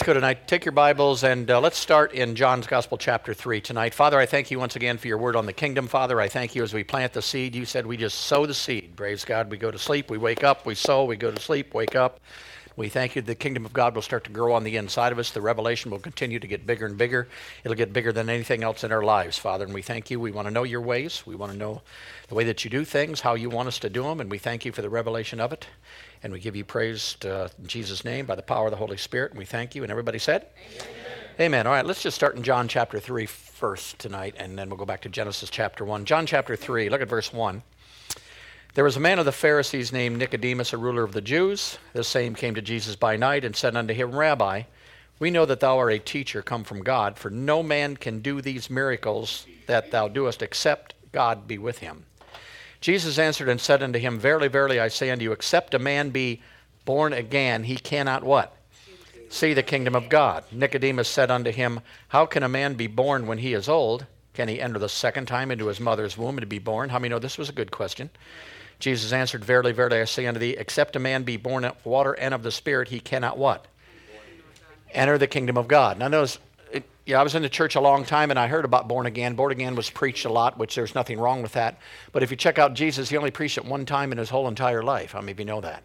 Let's go tonight. Take your Bibles and uh, let's start in John's Gospel, chapter 3 tonight. Father, I thank you once again for your word on the kingdom. Father, I thank you as we plant the seed. You said we just sow the seed. Praise God. We go to sleep, we wake up, we sow, we go to sleep, wake up. We thank you the kingdom of God will start to grow on the inside of us. The revelation will continue to get bigger and bigger. It'll get bigger than anything else in our lives, Father. And we thank you. We want to know your ways. We want to know the way that you do things, how you want us to do them. And we thank you for the revelation of it. And we give you praise to, uh, in Jesus' name by the power of the Holy Spirit. And we thank you. And everybody said? Amen. Amen. All right, let's just start in John chapter 3 first tonight, and then we'll go back to Genesis chapter 1. John chapter 3, look at verse 1. There was a man of the Pharisees named Nicodemus, a ruler of the Jews. The same came to Jesus by night and said unto him, Rabbi, we know that thou art a teacher come from God, for no man can do these miracles that thou doest except God be with him. Jesus answered and said unto him, Verily, verily, I say unto you, except a man be born again, he cannot what? See the kingdom of God. Nicodemus said unto him, How can a man be born when he is old? Can he enter the second time into his mother's womb and be born? How many know this was a good question? Jesus answered, Verily, verily, I say unto thee, except a man be born of water and of the Spirit, he cannot what? Enter the kingdom of God. Now, notice, it, yeah, I was in the church a long time and I heard about born again. Born again was preached a lot, which there's nothing wrong with that. But if you check out Jesus, he only preached it one time in his whole entire life. How many of you know that?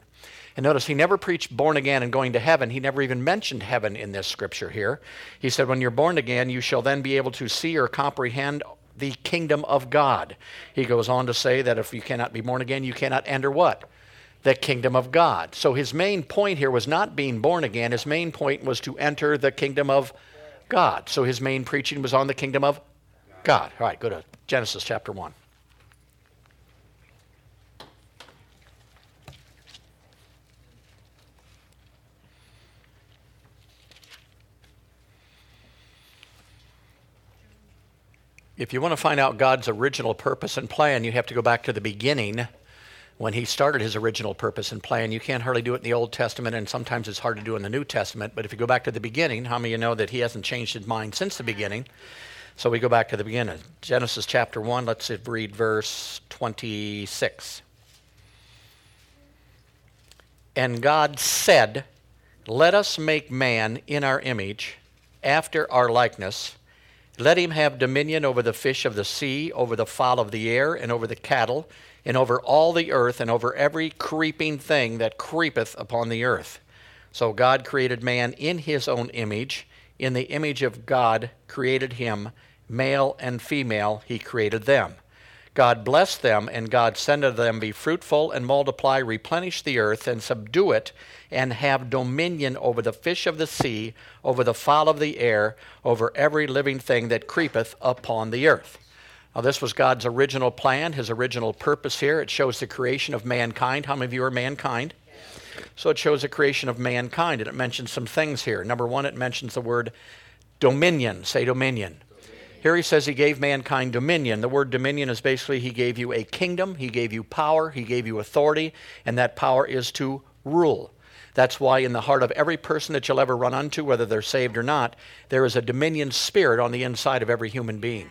And notice he never preached born again and going to heaven. He never even mentioned heaven in this scripture here. He said, When you're born again, you shall then be able to see or comprehend the kingdom of God. He goes on to say that if you cannot be born again, you cannot enter what? The kingdom of God. So his main point here was not being born again. His main point was to enter the kingdom of God. So his main preaching was on the kingdom of God. All right, go to Genesis chapter 1. If you want to find out God's original purpose and plan, you have to go back to the beginning when he started his original purpose and plan. You can't hardly do it in the Old Testament, and sometimes it's hard to do in the New Testament. But if you go back to the beginning, how many of you know that he hasn't changed his mind since the beginning? So we go back to the beginning. Genesis chapter 1, let's read verse 26. And God said, Let us make man in our image, after our likeness let him have dominion over the fish of the sea, over the fowl of the air, and over the cattle, and over all the earth, and over every creeping thing that creepeth upon the earth. So God created man in his own image. In the image of God created him, male and female, he created them. God blessed them, and God said unto them, Be fruitful and multiply, replenish the earth, and subdue it, and have dominion over the fish of the sea, over the fowl of the air, over every living thing that creepeth upon the earth. Now, this was God's original plan, his original purpose here. It shows the creation of mankind. How many of you are mankind? So it shows the creation of mankind, and it mentions some things here. Number one, it mentions the word dominion. Say dominion. Here he says he gave mankind dominion. The word dominion is basically he gave you a kingdom, he gave you power, he gave you authority, and that power is to rule. That's why, in the heart of every person that you'll ever run unto, whether they're saved or not, there is a dominion spirit on the inside of every human being.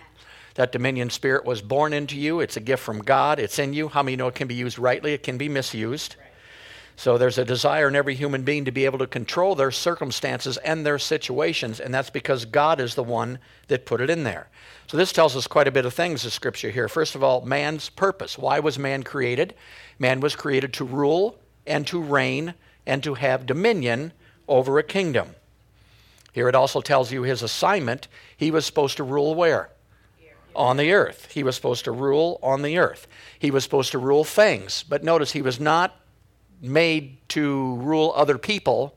That dominion spirit was born into you. It's a gift from God. It's in you. How many know it can be used rightly? It can be misused. So there's a desire in every human being to be able to control their circumstances and their situations, and that's because God is the one that put it in there. So this tells us quite a bit of things, the scripture here. First of all, man's purpose. Why was man created? Man was created to rule and to reign and to have dominion over a kingdom. Here it also tells you his assignment. He was supposed to rule where? On the earth. He was supposed to rule on the earth. He was supposed to rule things. But notice he was not made to rule other people,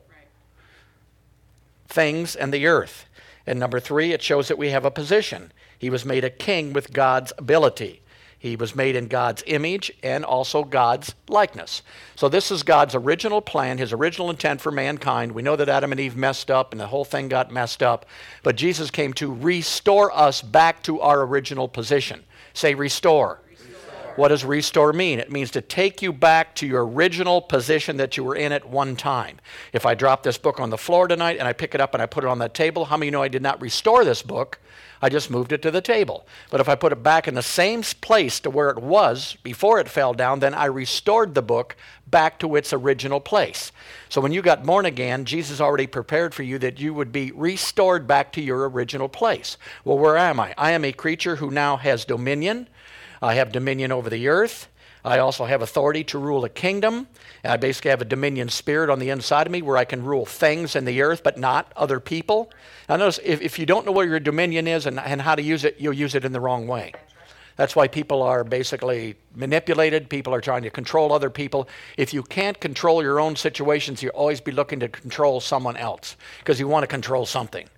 things, and the earth. And number three, it shows that we have a position. He was made a king with God's ability. He was made in God's image and also God's likeness. So, this is God's original plan, his original intent for mankind. We know that Adam and Eve messed up and the whole thing got messed up, but Jesus came to restore us back to our original position. Say, restore. What does restore mean? It means to take you back to your original position that you were in at one time. If I drop this book on the floor tonight and I pick it up and I put it on that table, how many know I did not restore this book? I just moved it to the table. But if I put it back in the same place to where it was before it fell down, then I restored the book back to its original place. So when you got born again, Jesus already prepared for you that you would be restored back to your original place. Well, where am I? I am a creature who now has dominion I have dominion over the earth. I also have authority to rule a kingdom. I basically have a dominion spirit on the inside of me where I can rule things in the earth, but not other people. Now, notice if, if you don't know where your dominion is and, and how to use it, you'll use it in the wrong way. That's why people are basically manipulated. People are trying to control other people. If you can't control your own situations, you'll always be looking to control someone else because you want to control something.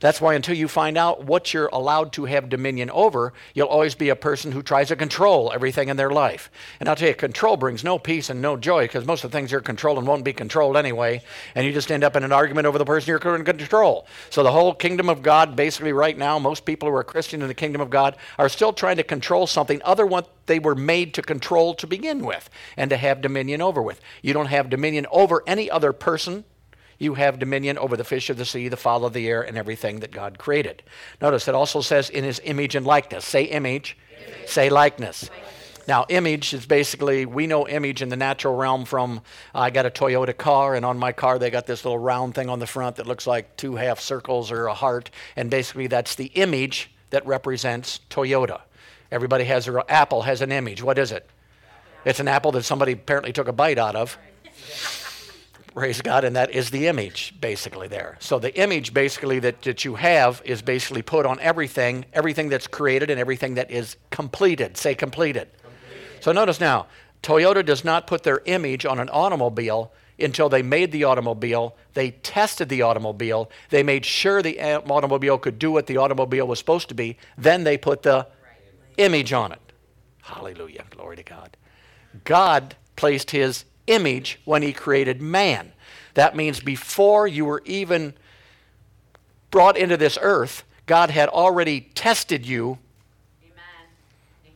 That's why until you find out what you're allowed to have dominion over, you'll always be a person who tries to control everything in their life. And I'll tell you, control brings no peace and no joy because most of the things you're controlling won't be controlled anyway. And you just end up in an argument over the person you're in control. So the whole kingdom of God, basically right now, most people who are Christian in the kingdom of God are still trying to control something other what they were made to control to begin with and to have dominion over with. You don't have dominion over any other person you have dominion over the fish of the sea, the fowl of the air, and everything that God created. Notice it also says in his image and likeness. Say image, image. say likeness. likeness. Now, image is basically, we know image in the natural realm from uh, I got a Toyota car, and on my car they got this little round thing on the front that looks like two half circles or a heart, and basically that's the image that represents Toyota. Everybody has their apple has an image. What is it? It's an apple that somebody apparently took a bite out of. Praise God, and that is the image basically there. So the image basically that, that you have is basically put on everything, everything that's created and everything that is completed. Say completed. completed. So notice now, Toyota does not put their image on an automobile until they made the automobile. They tested the automobile. They made sure the automobile could do what the automobile was supposed to be. Then they put the image on it. Hallelujah. Glory to God. God placed his image when he created man. That means before you were even brought into this earth, God had already tested you. Amen.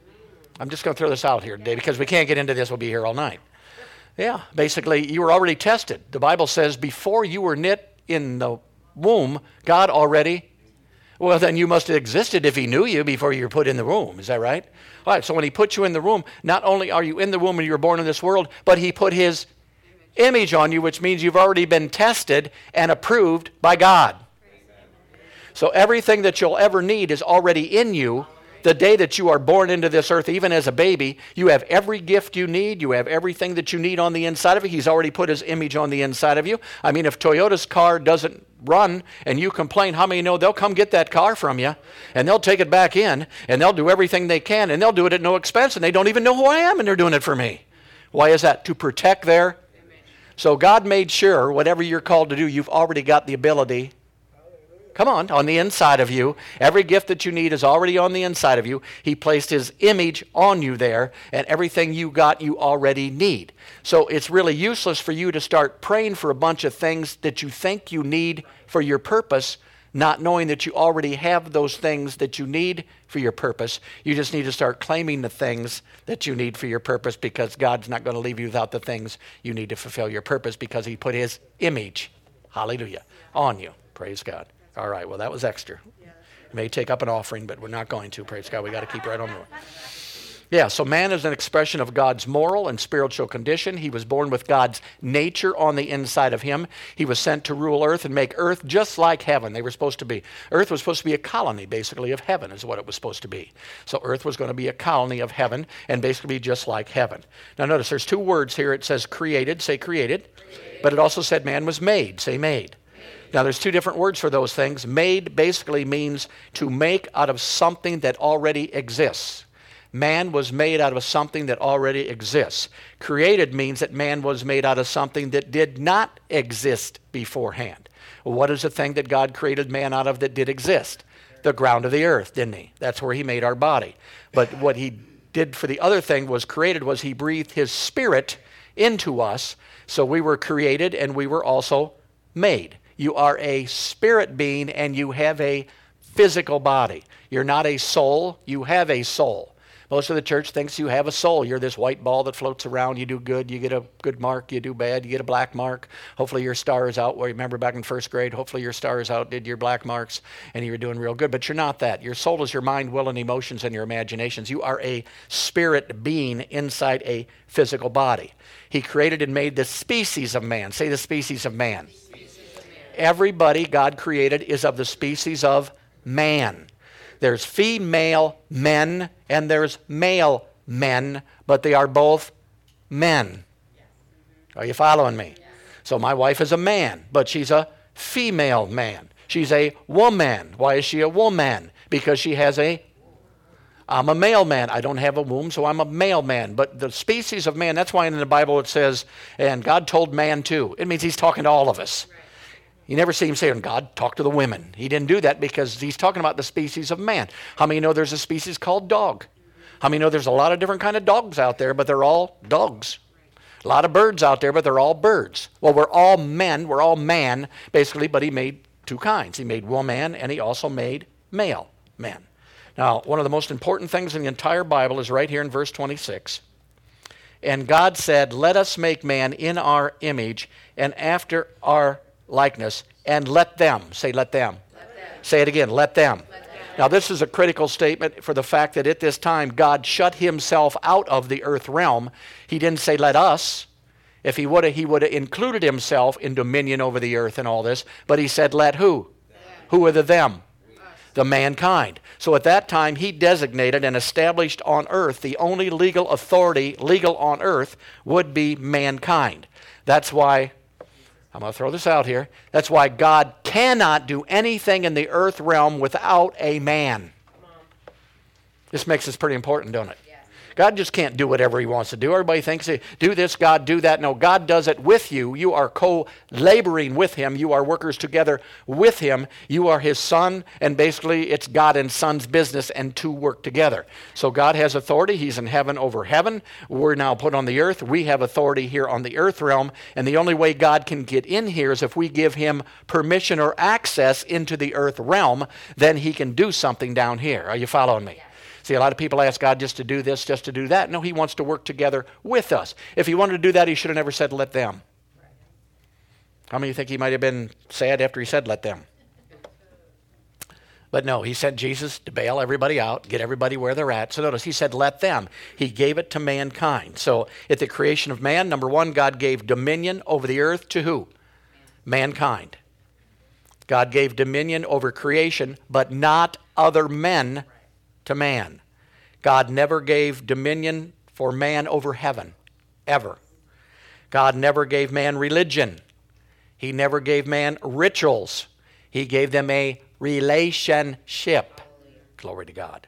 I'm just going to throw this out here today because we can't get into this. We'll be here all night. Yeah, basically, you were already tested. The Bible says before you were knit in the womb, God already. Well, then you must have existed if He knew you before you were put in the womb. Is that right? All right, so when he put you in the womb, not only are you in the womb and you were born in this world, but he put his image on you, which means you've already been tested and approved by God. So everything that you'll ever need is already in you. The day that you are born into this earth, even as a baby, you have every gift you need. You have everything that you need on the inside of you. He's already put his image on the inside of you. I mean, if Toyota's car doesn't run and you complain, how many know they'll come get that car from you and they'll take it back in and they'll do everything they can and they'll do it at no expense and they don't even know who I am and they're doing it for me. Why is that? To protect their. So God made sure whatever you're called to do, you've already got the ability Come on, on the inside of you. Every gift that you need is already on the inside of you. He placed His image on you there, and everything you got, you already need. So it's really useless for you to start praying for a bunch of things that you think you need for your purpose, not knowing that you already have those things that you need for your purpose. You just need to start claiming the things that you need for your purpose because God's not going to leave you without the things you need to fulfill your purpose because He put His image, hallelujah, on you. Praise God. All right, well, that was extra. may take up an offering, but we're not going to. Praise God. we got to keep right on moving. Yeah, so man is an expression of God's moral and spiritual condition. He was born with God's nature on the inside of him. He was sent to rule earth and make earth just like heaven. They were supposed to be. Earth was supposed to be a colony, basically, of heaven, is what it was supposed to be. So earth was going to be a colony of heaven and basically just like heaven. Now, notice there's two words here. It says created, say created, created. but it also said man was made, say made. Now, there's two different words for those things. Made basically means to make out of something that already exists. Man was made out of something that already exists. Created means that man was made out of something that did not exist beforehand. what is the thing that God created man out of that did exist? The ground of the earth, didn't he? That's where he made our body. But what he did for the other thing was created was he breathed his spirit into us. So we were created and we were also made. You are a spirit being and you have a physical body. You're not a soul, you have a soul. Most of the church thinks you have a soul. You're this white ball that floats around. You do good, you get a good mark. You do bad, you get a black mark. Hopefully your star is out. Well, remember back in first grade, hopefully your star is out, did your black marks, and you were doing real good. But you're not that. Your soul is your mind, will, and emotions and your imaginations. You are a spirit being inside a physical body. He created and made the species of man. Say the species of man. Everybody God created is of the species of man. There's female men and there's male men, but they are both men. Are you following me? So my wife is a man, but she's a female man. She's a woman. Why is she a woman? Because she has a I'm a male man. I don't have a womb, so I'm a male man. But the species of man, that's why in the Bible it says, and God told man too. It means he's talking to all of us. You never see him saying, God, talk to the women. He didn't do that because he's talking about the species of man. How many know there's a species called dog? How many know there's a lot of different kind of dogs out there, but they're all dogs? A lot of birds out there, but they're all birds. Well, we're all men. We're all man, basically, but he made two kinds. He made woman, and he also made male man. Now, one of the most important things in the entire Bible is right here in verse 26. And God said, Let us make man in our image and after our likeness, and let them, say, let them. Let them. Say it again, let them. let them. Now, this is a critical statement for the fact that at this time God shut himself out of the earth realm. He didn't say, let us. If he would have, he would have included himself in dominion over the earth and all this. But he said, let who? Them. Who are the them? the mankind. So at that time, he designated and established on earth the only legal authority, legal on earth, would be mankind. That's why I'm going to throw this out here. That's why God cannot do anything in the earth realm without a man. This makes this pretty important, don't it? God just can't do whatever he wants to do. Everybody thinks, do this, God, do that. No, God does it with you. You are co laboring with him. You are workers together with him. You are his son, and basically it's God and son's business, and two work together. So God has authority. He's in heaven over heaven. We're now put on the earth. We have authority here on the earth realm, and the only way God can get in here is if we give him permission or access into the earth realm, then he can do something down here. Are you following me? See, a lot of people ask God just to do this, just to do that. No, He wants to work together with us. If He wanted to do that, He should have never said, let them. How many think He might have been sad after He said, let them? But no, he sent Jesus to bail everybody out, get everybody where they're at. So notice, he said, let them. He gave it to mankind. So at the creation of man, number one, God gave dominion over the earth to who? Mankind. God gave dominion over creation, but not other men to man. God never gave dominion for man over heaven, ever. God never gave man religion. He never gave man rituals. He gave them a relationship. Glory to God.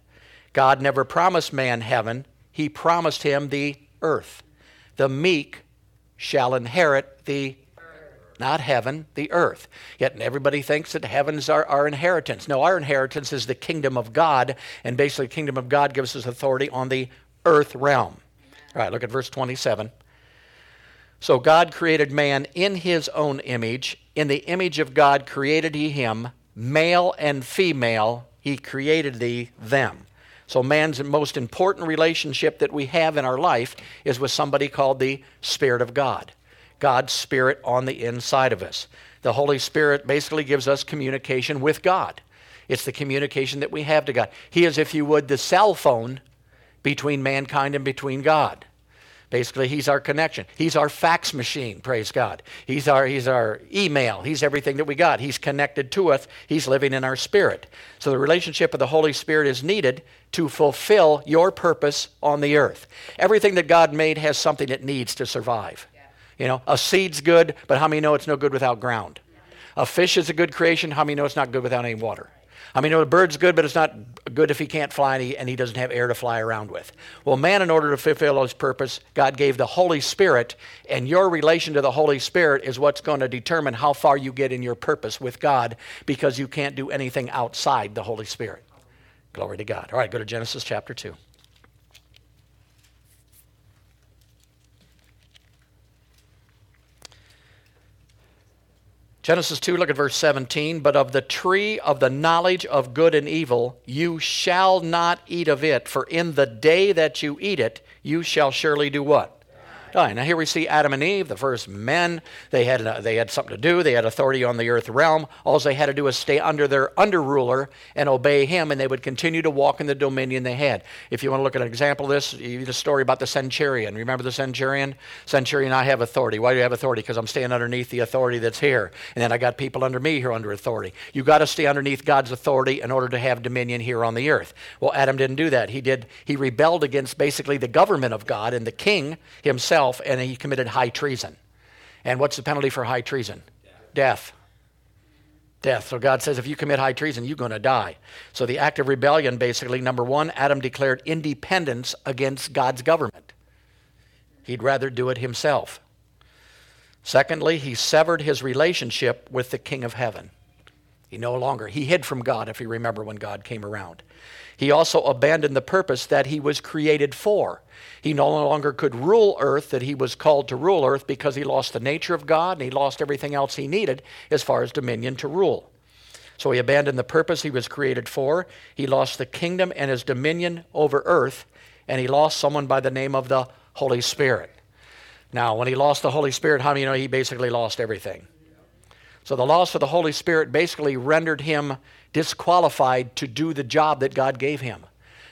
God never promised man heaven, He promised him the earth. The meek shall inherit the not heaven, the earth. Yet everybody thinks that heaven's our, our inheritance. No, our inheritance is the kingdom of God, and basically, the kingdom of God gives us authority on the earth realm. All right, look at verse 27. So God created man in his own image. In the image of God created he him, male and female, he created thee them. So, man's most important relationship that we have in our life is with somebody called the Spirit of God. God's Spirit on the inside of us. The Holy Spirit basically gives us communication with God. It's the communication that we have to God. He is, if you would, the cell phone between mankind and between God. Basically, he's our connection. He's our fax machine, praise God. He's our, he's our email. He's everything that we got. He's connected to us. He's living in our spirit. So the relationship of the Holy Spirit is needed to fulfill your purpose on the earth. Everything that God made has something it needs to survive. You know, a seed's good, but how many know it's no good without ground? A fish is a good creation. How many know it's not good without any water? I mean, a bird's good, but it's not good if he can't fly and he, and he, doesn't have air to fly around with. Well, man, in order to fulfill his purpose, God gave the Holy Spirit, and your relation to the Holy Spirit is what's going to determine how far you get in your purpose with God because you can't do anything outside the Holy Spirit. Glory to God. All right, go to Genesis chapter 2. Genesis 2, look at verse 17. But of the tree of the knowledge of good and evil, you shall not eat of it, for in the day that you eat it, you shall surely do what? Die. Now here we see Adam and Eve, the first men. They had uh, they had something to do. They had authority on the earth realm. All they had to do was stay under their under ruler and obey him, and they would continue to walk in the dominion they had. If you want to look at an example of this, you read the story about the centurion. Remember the centurion? Centurion, I have authority. Why do you have authority? Because I'm staying underneath the authority that's here, and then I got people under me who are under authority. You got to stay underneath God's authority in order to have dominion here on the earth. Well, Adam didn't do that. He did. He rebelled against basically the government of God and the king himself himself and he committed high treason. And what's the penalty for high treason? Death. Death. So God says if you commit high treason, you're going to die. So the act of rebellion, basically, number one, Adam declared independence against God's government. He'd rather do it himself. Secondly, he severed his relationship with the King of Heaven. He no longer, he hid from God, if you remember when God came around. He also abandoned the purpose that he was created for. He no longer could rule earth that he was called to rule earth because he lost the nature of God and he lost everything else he needed as far as dominion to rule. So he abandoned the purpose he was created for. He lost the kingdom and his dominion over earth, and he lost someone by the name of the Holy Spirit. Now, when he lost the Holy Spirit, how do you know he basically lost everything? So the loss of the Holy Spirit basically rendered him disqualified to do the job that God gave him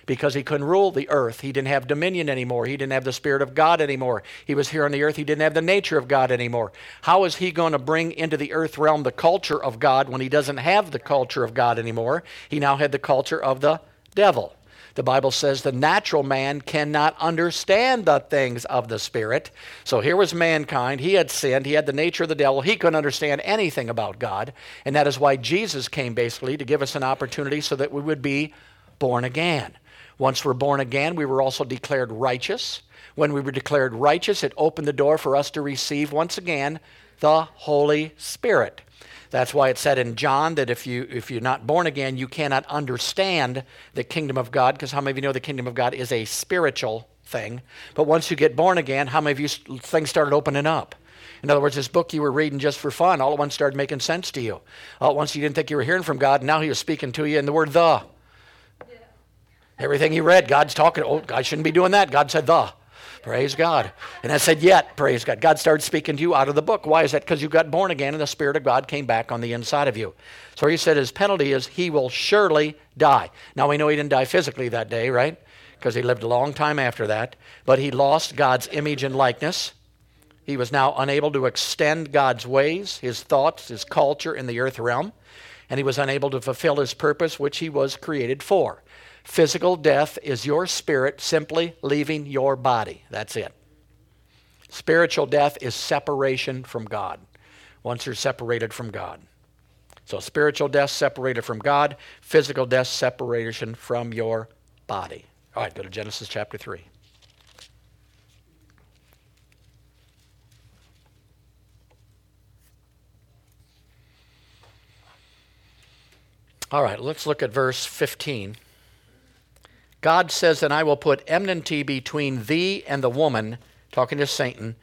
because he couldn't rule the earth. He didn't have dominion anymore. He didn't have the Spirit of God anymore. He was here on the earth. He didn't have the nature of God anymore. How is he going to bring into the earth realm the culture of God when he doesn't have the culture of God anymore? He now had the culture of the devil. The Bible says the natural man cannot understand the things of the Spirit. So here was mankind. He had sinned. He had the nature of the devil. He couldn't understand anything about God. And that is why Jesus came basically to give us an opportunity so that we would be born again. Once we're born again, we were also declared righteous. When we were declared righteous, it opened the door for us to receive once again the Holy Spirit. That's why it said in John that if, you, if you're not born again, you cannot understand the kingdom of God, because how many of you know the kingdom of God is a spiritual thing? But once you get born again, how many of you things started opening up? In other words, this book you were reading just for fun, all at once started making sense to you. All at once you didn't think you were hearing from God, and now He was speaking to you in the word the. Yeah. Everything you read, God's talking. Oh, I shouldn't be doing that. God said the. Praise God. And I said, Yet, praise God. God started speaking to you out of the book. Why is that? Because you got born again and the Spirit of God came back on the inside of you. So he said his penalty is he will surely die. Now we know he didn't die physically that day, right? Because he lived a long time after that. But he lost God's image and likeness. He was now unable to extend God's ways, his thoughts, his culture in the earth realm. And he was unable to fulfill his purpose, which he was created for. Physical death is your spirit simply leaving your body. That's it. Spiritual death is separation from God. Once you're separated from God. So, spiritual death separated from God, physical death separation from your body. All right, go to Genesis chapter 3. All right, let's look at verse 15. God says, And I will put enmity between thee and the woman, talking to Satan,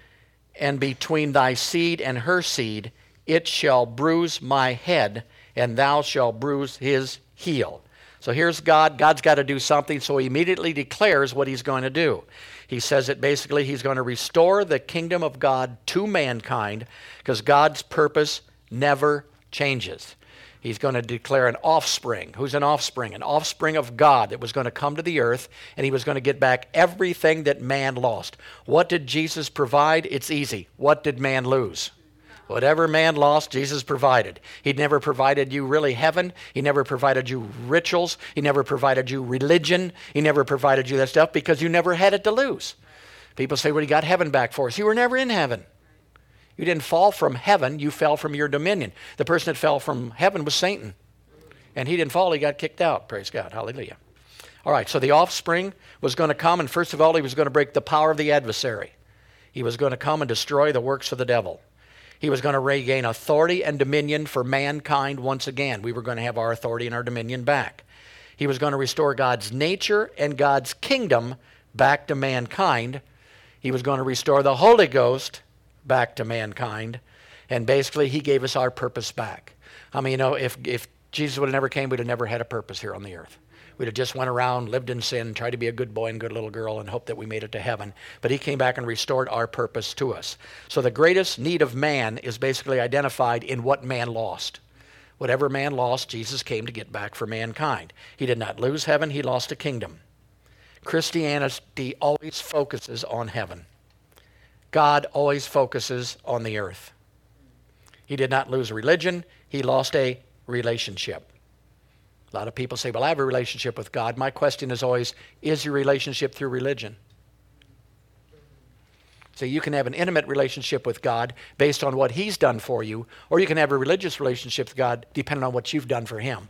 and between thy seed and her seed. It shall bruise my head, and thou shalt bruise his heel. So here's God. God's got to do something, so he immediately declares what he's going to do. He says that basically he's going to restore the kingdom of God to mankind because God's purpose never changes. He's going to declare an offspring. Who's an offspring? An offspring of God that was going to come to the earth and he was going to get back everything that man lost. What did Jesus provide? It's easy. What did man lose? Whatever man lost, Jesus provided. He never provided you really heaven. He never provided you rituals. He never provided you religion. He never provided you that stuff because you never had it to lose. People say, well, he got heaven back for us. You were never in heaven. You didn't fall from heaven, you fell from your dominion. The person that fell from heaven was Satan. And he didn't fall, he got kicked out. Praise God. Hallelujah. All right, so the offspring was going to come, and first of all, he was going to break the power of the adversary. He was going to come and destroy the works of the devil. He was going to regain authority and dominion for mankind once again. We were going to have our authority and our dominion back. He was going to restore God's nature and God's kingdom back to mankind. He was going to restore the Holy Ghost back to mankind. And basically, he gave us our purpose back. I mean, you know, if, if Jesus would have never came, we'd have never had a purpose here on the earth. We'd have just went around, lived in sin, tried to be a good boy and good little girl, and hoped that we made it to heaven. But he came back and restored our purpose to us. So the greatest need of man is basically identified in what man lost. Whatever man lost, Jesus came to get back for mankind. He did not lose heaven, he lost a kingdom. Christianity always focuses on heaven. God always focuses on the earth. He did not lose religion, he lost a relationship. A lot of people say, Well, I have a relationship with God. My question is always, Is your relationship through religion? So you can have an intimate relationship with God based on what He's done for you, or you can have a religious relationship with God depending on what you've done for Him.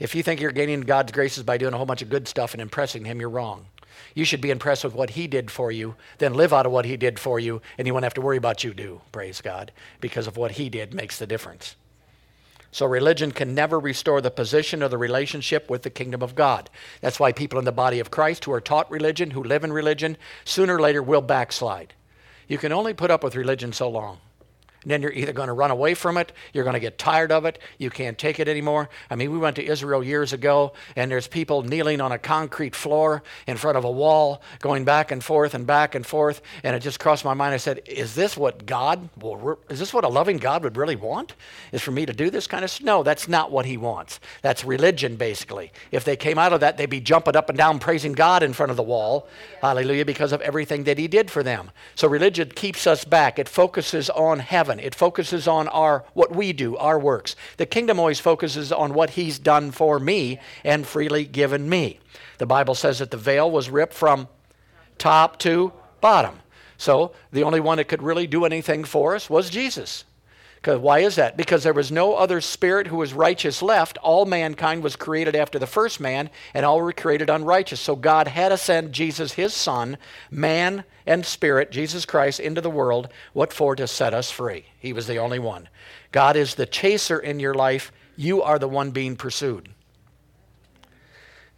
If you think you're gaining God's graces by doing a whole bunch of good stuff and impressing Him, you're wrong. You should be impressed with what He did for you, then live out of what He did for you, and you won't have to worry about you do, praise God, because of what He did makes the difference. So religion can never restore the position or the relationship with the kingdom of God. That's why people in the body of Christ who are taught religion, who live in religion, sooner or later will backslide. You can only put up with religion so long. And then you're either going to run away from it, you're going to get tired of it, you can't take it anymore. I mean, we went to Israel years ago, and there's people kneeling on a concrete floor in front of a wall, going back and forth and back and forth. And it just crossed my mind. I said, Is this what God will, is this what a loving God would really want? Is for me to do this kind of stuff? No, that's not what He wants. That's religion, basically. If they came out of that, they'd be jumping up and down praising God in front of the wall. Hallelujah, because of everything that He did for them. So religion keeps us back, it focuses on heaven heaven. It focuses on our what we do, our works. The kingdom always focuses on what he's done for me and freely given me. The Bible says that the veil was ripped from top to bottom. So the only one that could really do anything for us was Jesus. Because why is that? Because there was no other spirit who was righteous left. All mankind was created after the first man, and all were created unrighteous. So God had to send Jesus, his son, man and spirit, Jesus Christ, into the world. What for? To set us free. He was the only one. God is the chaser in your life. You are the one being pursued.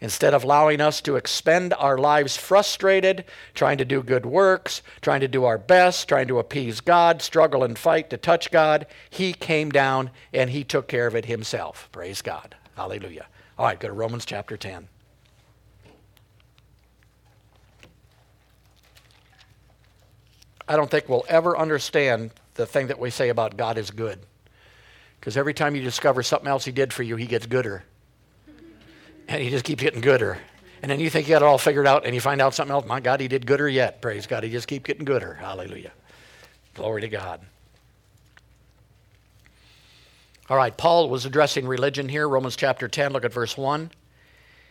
Instead of allowing us to expend our lives frustrated, trying to do good works, trying to do our best, trying to appease God, struggle and fight to touch God, He came down and He took care of it Himself. Praise God. Hallelujah. All right, go to Romans chapter 10. I don't think we'll ever understand the thing that we say about God is good. Because every time you discover something else He did for you, He gets gooder and he just keeps getting gooder. And then you think you got it all figured out, and you find out something else. My God, he did gooder yet. Praise God. He just keeps getting gooder. Hallelujah. Glory to God. All right, Paul was addressing religion here, Romans chapter 10. Look at verse 1.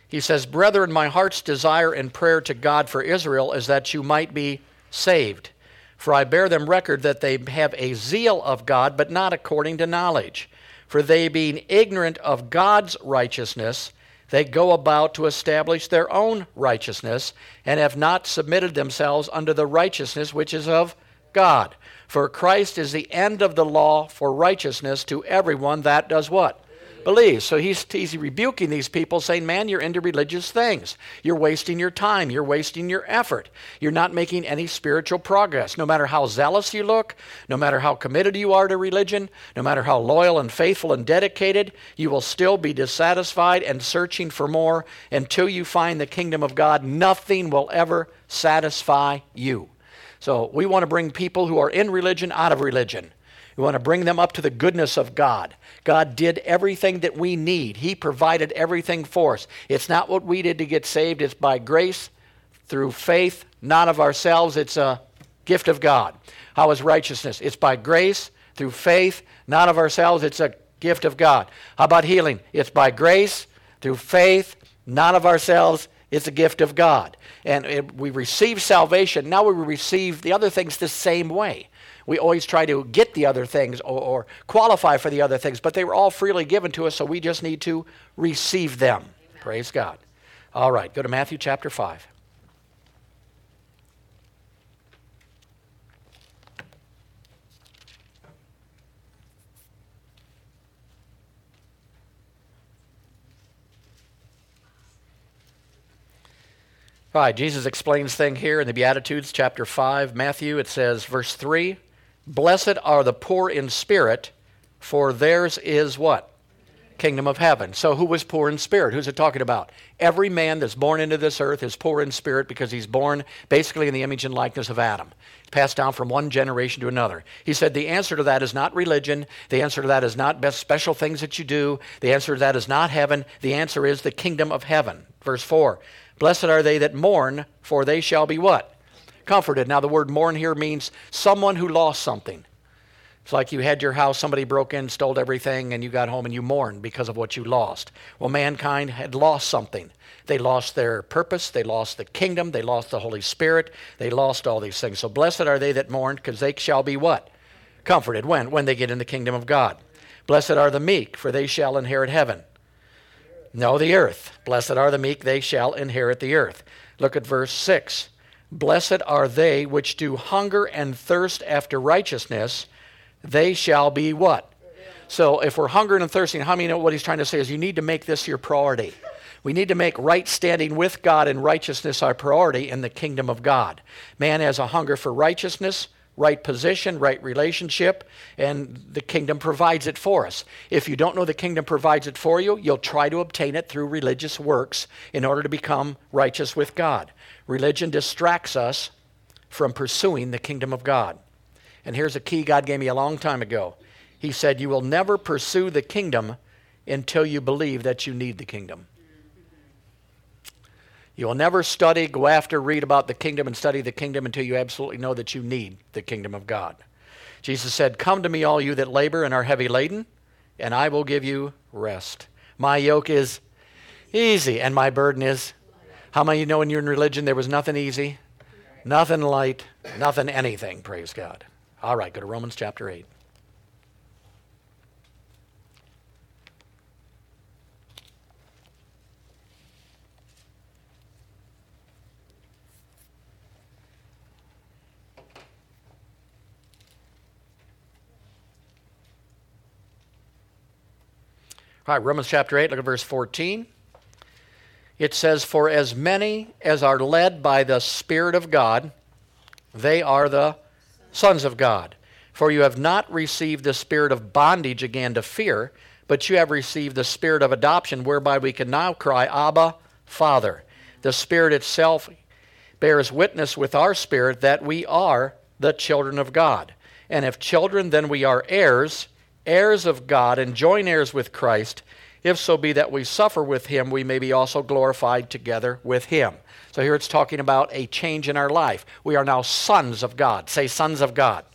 He says, Brethren, my heart's desire and prayer to God for Israel is that you might be saved. For I bear them record that they have a zeal of God, but not according to knowledge. For they, being ignorant of God's righteousness, they go about to establish their own righteousness and have not submitted themselves unto the righteousness which is of God. For Christ is the end of the law for righteousness to everyone that does what? Believes. So he's, he's rebuking these people, saying, Man, you're into religious things. You're wasting your time. You're wasting your effort. You're not making any spiritual progress. No matter how zealous you look, no matter how committed you are to religion, no matter how loyal and faithful and dedicated, you will still be dissatisfied and searching for more until you find the kingdom of God. Nothing will ever satisfy you. So we want to bring people who are in religion out of religion. We want to bring them up to the goodness of God. God did everything that we need, He provided everything for us. It's not what we did to get saved, it's by grace through faith, not of ourselves. It's a gift of God. How is righteousness? It's by grace through faith, not of ourselves. It's a gift of God. How about healing? It's by grace through faith, not of ourselves. It's a gift of God. And we receive salvation. Now we receive the other things the same way we always try to get the other things or, or, qualify for the other things, but they were all freely given to us, so we just need to receive them. Amen. Praise God. All right, go to Matthew chapter 5. All right, Jesus explains thing here in the Beatitudes, chapter 5. Matthew, it says, verse 3 Blessed are the poor in spirit, for theirs is what? Kingdom of heaven. So, who was poor in spirit? Who's it talking about? Every man that's born into this earth is poor in spirit because he's born basically in the image and likeness of Adam passed down from one generation to another. He said the answer to that is not religion. The answer to that is not best special things that you do. The answer to that is not heaven. The answer is the kingdom of heaven. Verse 4 Blessed are they that mourn, for they shall be what? Comforted. Now, the word mourn here means someone who lost something. It's like you had your house, somebody broke in, stole everything, and you got home and you mourned because of what you lost. Well, mankind had lost something. They lost their purpose, they lost the kingdom, they lost the Holy Spirit, they lost all these things. So blessed are they that mourn, because they shall be what? Comforted. When? When they get in the kingdom of God. Blessed are the meek, for they shall inherit heaven. No, the earth. Blessed are the meek, they shall inherit the earth. Look at verse 6. Blessed are they which do hunger and thirst after righteousness, they shall be what? So if we're hungering and thirsting, how many know what he's trying to say is you need to make this your priority. We need to make right standing with God and righteousness our priority in the kingdom of God. Man has a hunger for righteousness, right position, right relationship, and the kingdom provides it for us. If you don't know the kingdom provides it for you, you'll try to obtain it through religious works in order to become righteous with God. Religion distracts us from pursuing the kingdom of God. And here's a key God gave me a long time ago. He said, You will never pursue the kingdom until you believe that you need the kingdom. You will never study, go after, read about the kingdom, and study the kingdom until you absolutely know that you need the kingdom of God. Jesus said, Come to me, all you that labor and are heavy laden, and I will give you rest. My yoke is easy, and my burden is. How many of you know when you're in religion there was nothing easy, nothing light, nothing anything? Praise God. All right, go to Romans chapter 8. All right, Romans chapter 8, look at verse 14. It says, For as many as are led by the Spirit of God, they are the sons of God. For you have not received the spirit of bondage again to fear, but you have received the spirit of adoption, whereby we can now cry, Abba, Father. The Spirit itself bears witness with our spirit that we are the children of God. And if children, then we are heirs heirs of God and joint heirs with Christ, if so be that we suffer with him, we may be also glorified together with him. So here it's talking about a change in our life. We are now sons of God. Say, sons of God.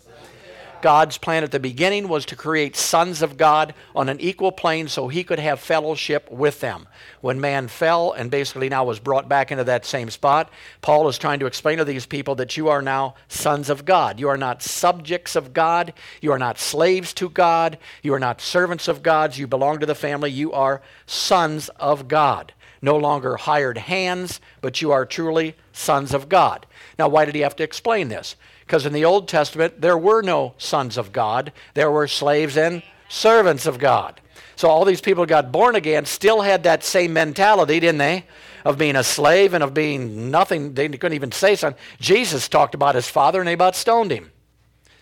God's plan at the beginning was to create sons of God on an equal plane so he could have fellowship with them. When man fell and basically now was brought back into that same spot, Paul is trying to explain to these people that you are now sons of God. You are not subjects of God. You are not slaves to God. You are not servants of God's. You belong to the family. You are sons of God. No longer hired hands, but you are truly sons of God. Now, why did he have to explain this? Because in the Old Testament, there were no sons of God, there were slaves and servants of God. So all these people got born again still had that same mentality, didn't they? Of being a slave and of being nothing. They couldn't even say something. Jesus talked about his father and they about stoned him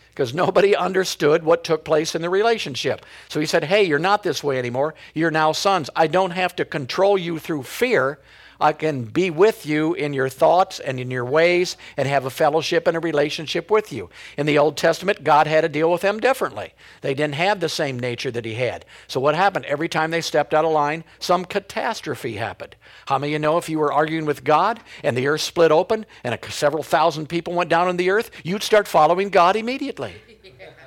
because nobody understood what took place in the relationship. So he said, Hey, you're not this way anymore. You're now sons. I don't have to control you through fear. I can be with you in your thoughts and in your ways and have a fellowship and a relationship with you. In the Old Testament, God had to deal with them differently. They didn't have the same nature that He had. So, what happened? Every time they stepped out of line, some catastrophe happened. How many of you know if you were arguing with God and the earth split open and a, several thousand people went down on the earth, you'd start following God immediately?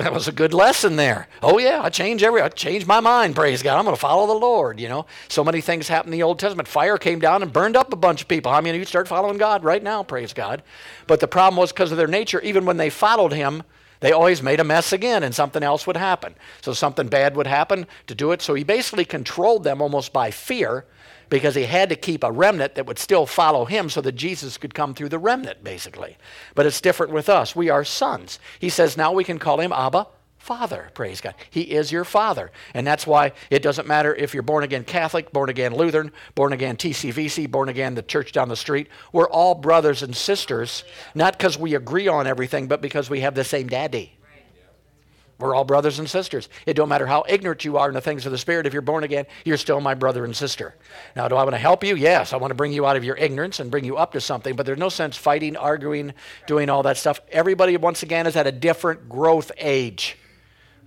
that was a good lesson there. Oh yeah, I changed every I changed my mind, praise God. I'm gonna follow the Lord, you know. So many things happened in the Old Testament. Fire came down and burned up a bunch of people. I mean you start following God right now, praise God. But the problem was because of their nature, even when they followed him, they always made a mess again and something else would happen. So something bad would happen to do it. So he basically controlled them almost by fear because he had to keep a remnant that would still follow him so that Jesus could come through the remnant, basically. But it's different with us. We are sons. He says now we can call him Abba, Father, praise God. He is your Father. And that's why it doesn't matter if you're born again Catholic, born again Lutheran, born again TCVC, born again the church down the street. We're all brothers and sisters, not because we agree on everything, but because we have the same daddy. We're all brothers and sisters. It don't matter how ignorant you are in the things of the Spirit. If you're born again, you're still my brother and sister. Now, do I want to help you? Yes. I want to bring you out of your ignorance and bring you up to something, but there's no sense fighting, arguing, doing all that stuff. Everybody, once again, is at a different growth age.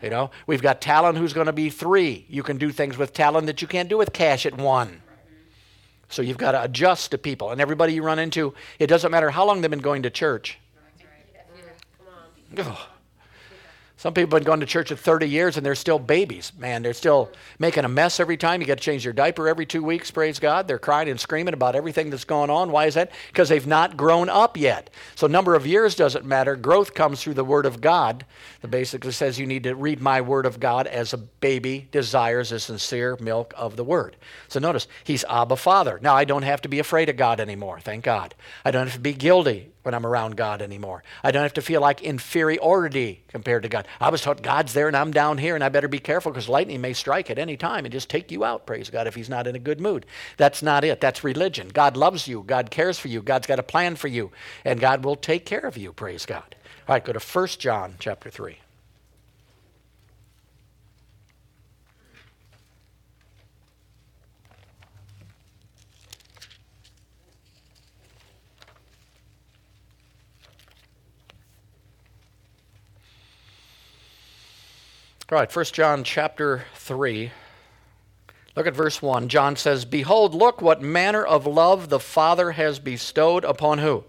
You know, we've got Talon who's going to be three. You can do things with Talon that you can't do with Cash at one. So you've got to adjust to people. And everybody you run into, it doesn't matter how long they've been going to church. Ugh. Some people have been going to church for 30 years and they're still babies. Man, they're still making a mess every time. You got to change your diaper every two weeks, praise God. They're crying and screaming about everything that's going on. Why is that? Because they've not grown up yet. So, number of years doesn't matter. Growth comes through the Word of God. That basically says you need to read my Word of God as a baby desires the sincere milk of the Word. So, notice, He's Abba Father. Now, I don't have to be afraid of God anymore, thank God. I don't have to be guilty when I'm around God anymore. I don't have to feel like inferiority compared to God. I was taught God's there and I'm down here and I better be careful because lightning may strike at any time and just take you out, praise God, if He's not in a good mood. That's not it. That's religion. God loves you. God cares for you. God's got a plan for you. And God will take care of you, praise God. All right, go to 1 John chapter 3. All right, 1 John chapter 3. Look at verse 1. John says, Behold, look what manner of love the Father has bestowed upon who?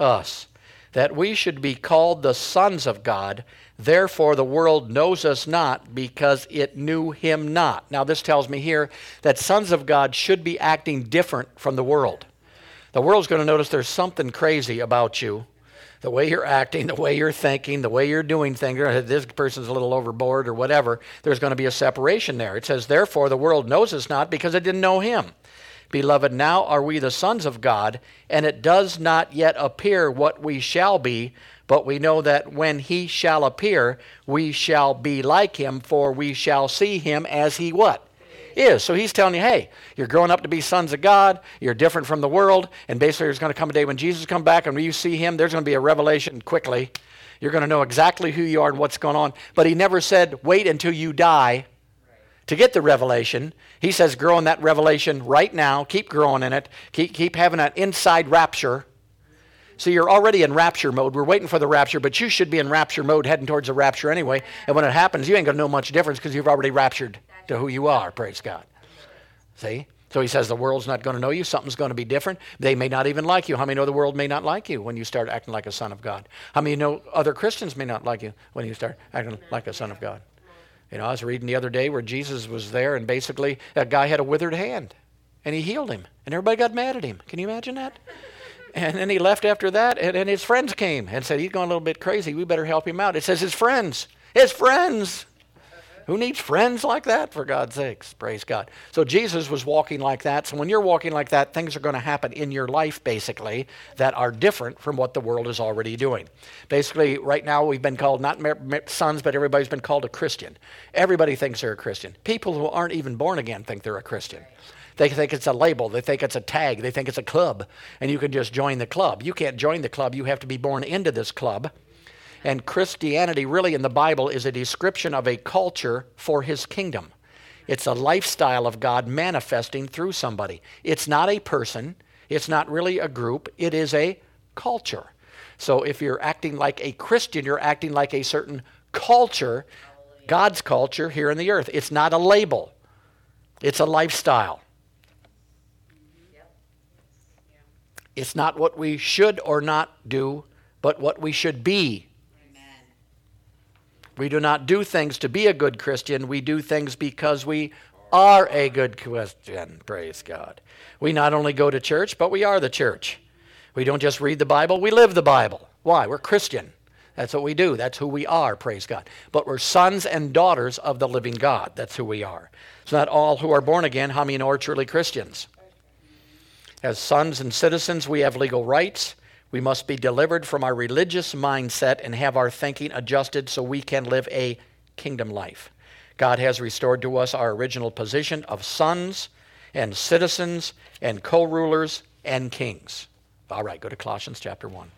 Us. That we should be called the sons of God. Therefore, the world knows us not because it knew him not. Now, this tells me here that sons of God should be acting different from the world. The world's going to notice there's something crazy about you the way you're acting, the way you're thinking, the way you're doing things, this person's a little overboard or whatever, there's going to be a separation there. It says, Therefore, the world knows us not because it didn't know him. Beloved, now are we the sons of God, and it does not yet appear what we shall be, but we know that when he shall appear, we shall be like him, for we shall see him as he what? Is. So he's telling you, hey, you're growing up to be sons of God. You're different from the world. And basically, there's going to come a day when Jesus comes back and when you see him, there's going to be a revelation quickly. You're going to know exactly who you are and what's going on. But he never said, wait until you die to get the revelation. He says, grow in that revelation right now. Keep growing in it. Keep, keep having that inside rapture. So you're already in rapture mode. We're waiting for the rapture, but you should be in rapture mode heading towards the rapture anyway. And when it happens, you ain't going to know much difference because you've already raptured to who you are, praise God. See? So he says the world's not going to know you. Something's going to be different. They may not even like you. How many know the world may not like you when you start acting like a son of God? How many know other Christians may not like you when you start acting like a son of God? You know, I was reading the other day where Jesus was there and basically a guy had a withered hand and he healed him and everybody got mad at him. Can you imagine that? And then he left after that and, and his friends came and said, He's going a little bit crazy. We better help him out. It says his friends. His friends. Who needs friends like that, for God's sakes? Praise God. So Jesus was walking like that. So when you're walking like that, things are going to happen in your life, basically, that are different from what the world is already doing. Basically, right now, we've been called not sons, but everybody's been called a Christian. Everybody thinks they're a Christian. People who aren't even born again think they're a Christian. They think it's a label. They think it's a tag. They think it's a club. And you can just join the club. You can't join the club. You have to be born into this club. And Christianity, really, in the Bible, is a description of a culture for his kingdom. It's a lifestyle of God manifesting through somebody. It's not a person, it's not really a group, it is a culture. So if you're acting like a Christian, you're acting like a certain culture, God's culture here in the earth. It's not a label, it's a lifestyle. It's not what we should or not do, but what we should be we do not do things to be a good Christian. We do things because we are a good Christian. Praise God. We not only go to church, but we are the church. We don't just read the Bible, we live the Bible. Why? We're Christian. That's what we do. That's who we are, praise God. But we're sons and daughters of the living God. That's who we are. It's not all who are born again, how many are truly Christians? As sons and citizens, we have legal rights. We must be delivered from our religious mindset and have our thinking adjusted so we can live a kingdom life. God has restored to us our original position of sons and citizens and co rulers and kings. All right, go to Colossians chapter 1.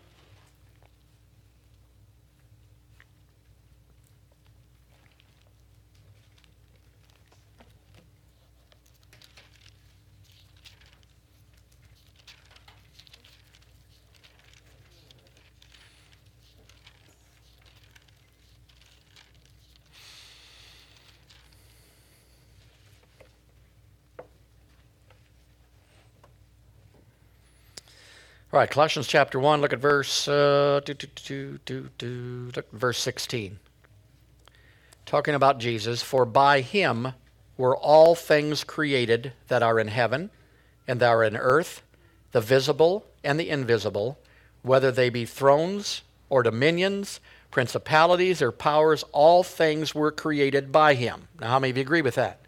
All right, Colossians chapter 1, look at verse uh, do, do, do, look verse 16. Talking about Jesus, for by him were all things created that are in heaven and that are in earth, the visible and the invisible, whether they be thrones or dominions, principalities or powers, all things were created by him. Now, how many of you agree with that?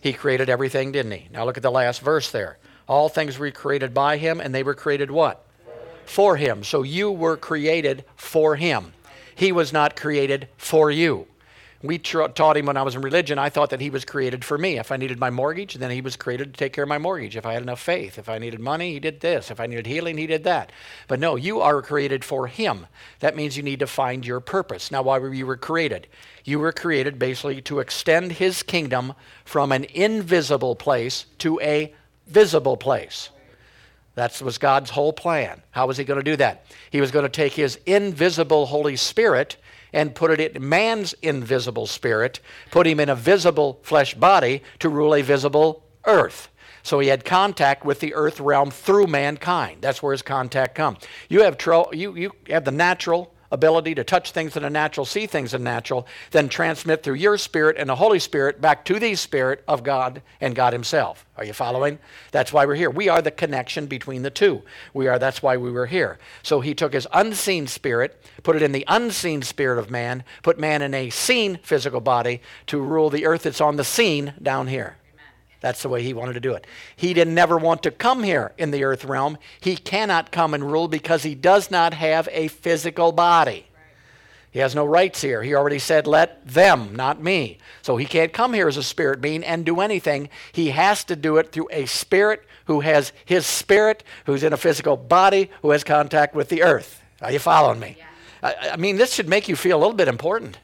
He created everything, didn't he? Now look at the last verse there. All things were created by him, and they were created what? For him. So you were created for him. He was not created for you. We tra- taught him when I was in religion, I thought that he was created for me. If I needed my mortgage, then he was created to take care of my mortgage. If I had enough faith, if I needed money, he did this. If I needed healing, he did that. But no, you are created for him. That means you need to find your purpose. Now, why were you were created? You were created basically to extend his kingdom from an invisible place to a visible place. That was God's whole plan. How was he going to do that? He was going to take his invisible Holy Spirit and put it in man's invisible spirit, put him in a visible flesh body to rule a visible earth. So he had contact with the earth realm through mankind. That's where his contact comes. You have tro- you, you have the natural ability to touch things in the natural, see things in natural, then transmit through your spirit and the Holy Spirit back to the Spirit of God and God Himself. Are you following? That's why we're here. We are the connection between the two. We are, that's why we were here. So He took His unseen spirit, put it in the unseen spirit of man, put man in a seen physical body to rule the earth that's on the scene down here. That's the way he wanted to do it. He didn't never want to come here in the earth realm. He cannot come and rule because he does not have a physical body. He has no rights here. He already said, let them, not me. So he can't come here as a spirit being and do anything. He has to do it through a spirit who has his spirit, who's in a physical body, who has contact with the earth. Are you following me? Yeah. I, I mean, this should make you feel a little bit important.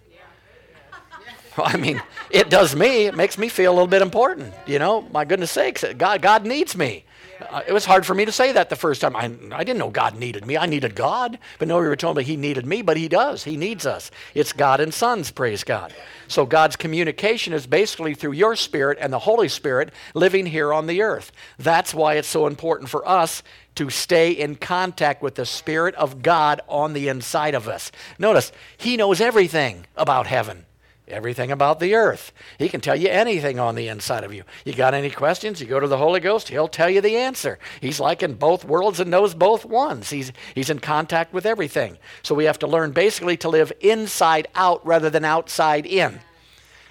I mean, it does me. It makes me feel a little bit important. You know, my goodness sakes, God, God needs me. Uh, it was hard for me to say that the first time. I, I didn't know God needed me. I needed God. But no, we were told me He needed me, but He does. He needs us. It's God and sons, praise God. So God's communication is basically through your spirit and the Holy Spirit living here on the earth. That's why it's so important for us to stay in contact with the Spirit of God on the inside of us. Notice, He knows everything about heaven everything about the earth. He can tell you anything on the inside of you. You got any questions? You go to the Holy Ghost, he'll tell you the answer. He's like in both worlds and knows both ones. He's, he's in contact with everything. So we have to learn basically to live inside out rather than outside in.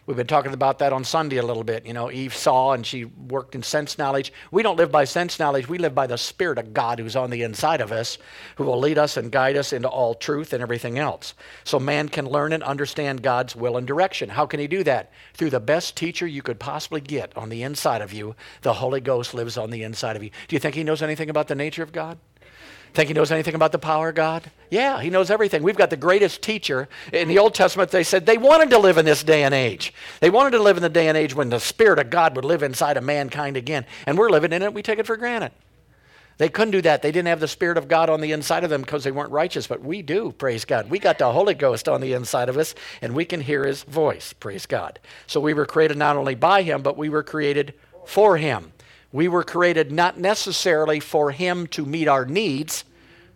We've been talking about that on Sunday a little bit. You know, Eve saw and she worked in sense knowledge. We don't live by sense knowledge, we live by the Spirit of God who's on the inside of us, who will lead us and guide us into all truth and everything else. So man can learn and understand God's will and direction. How can he do that? Through the best teacher you could possibly get on the inside of you. The Holy Ghost lives on the inside of you. Do you think he knows anything about the nature of God? Think he knows anything about the power of God? Yeah, he knows everything. We've got the greatest teacher. In the Old Testament, they said they wanted to live in this day and age. They wanted to live in the day and age when the Spirit of God would live inside of mankind again. And we're living in it, we take it for granted. They couldn't do that. They didn't have the Spirit of God on the inside of them because they weren't righteous, but we do, praise God. We got the Holy Ghost on the inside of us, and we can hear His voice, praise God. So we were created not only by Him, but we were created for Him. We were created not necessarily for Him to meet our needs,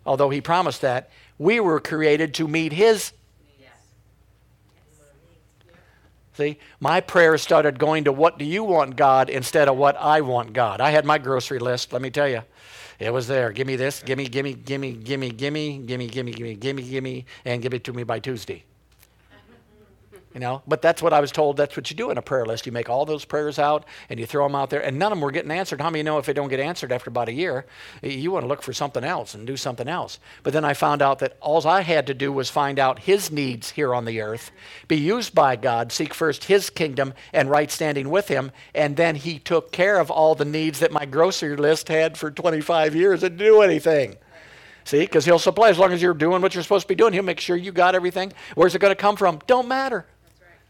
although He promised that. We were created to meet His. See, my prayer started going to what do you want, God, instead of what I want, God. I had my grocery list, let me tell you. It was there. Give me this, give me, give me, give me, give me, give me, give me, give me, give me, give me, give me, and give it to me by Tuesday. You know, but that's what I was told. That's what you do in a prayer list. You make all those prayers out and you throw them out there, and none of them were getting answered. How many know if they don't get answered after about a year, you want to look for something else and do something else? But then I found out that all I had to do was find out His needs here on the earth, be used by God, seek first His kingdom and right standing with Him, and then He took care of all the needs that my grocery list had for 25 years and do anything. See, because he'll supply as long as you're doing what you're supposed to be doing. He'll make sure you got everything. Where's it going to come from? Don't matter.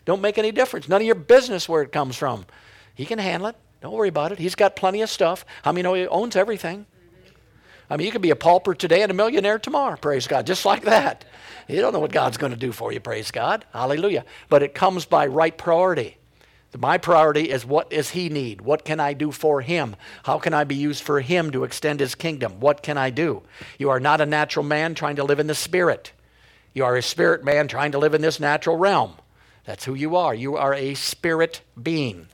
Don't make any difference. None of your business where it comes from. He can handle it. Don't worry about it. He's got plenty of stuff. Many know he owns everything? I mean, you could be a pauper today and a millionaire tomorrow, praise God, just like that. You don't know what God's going to do for you, praise God. Hallelujah. But it comes by right priority. My priority is what does he need? What can I do for him? How can I be used for him to extend his kingdom? What can I do? You are not a natural man trying to live in the spirit. You are a spirit man trying to live in this natural realm. That's who you are. You are a spirit being.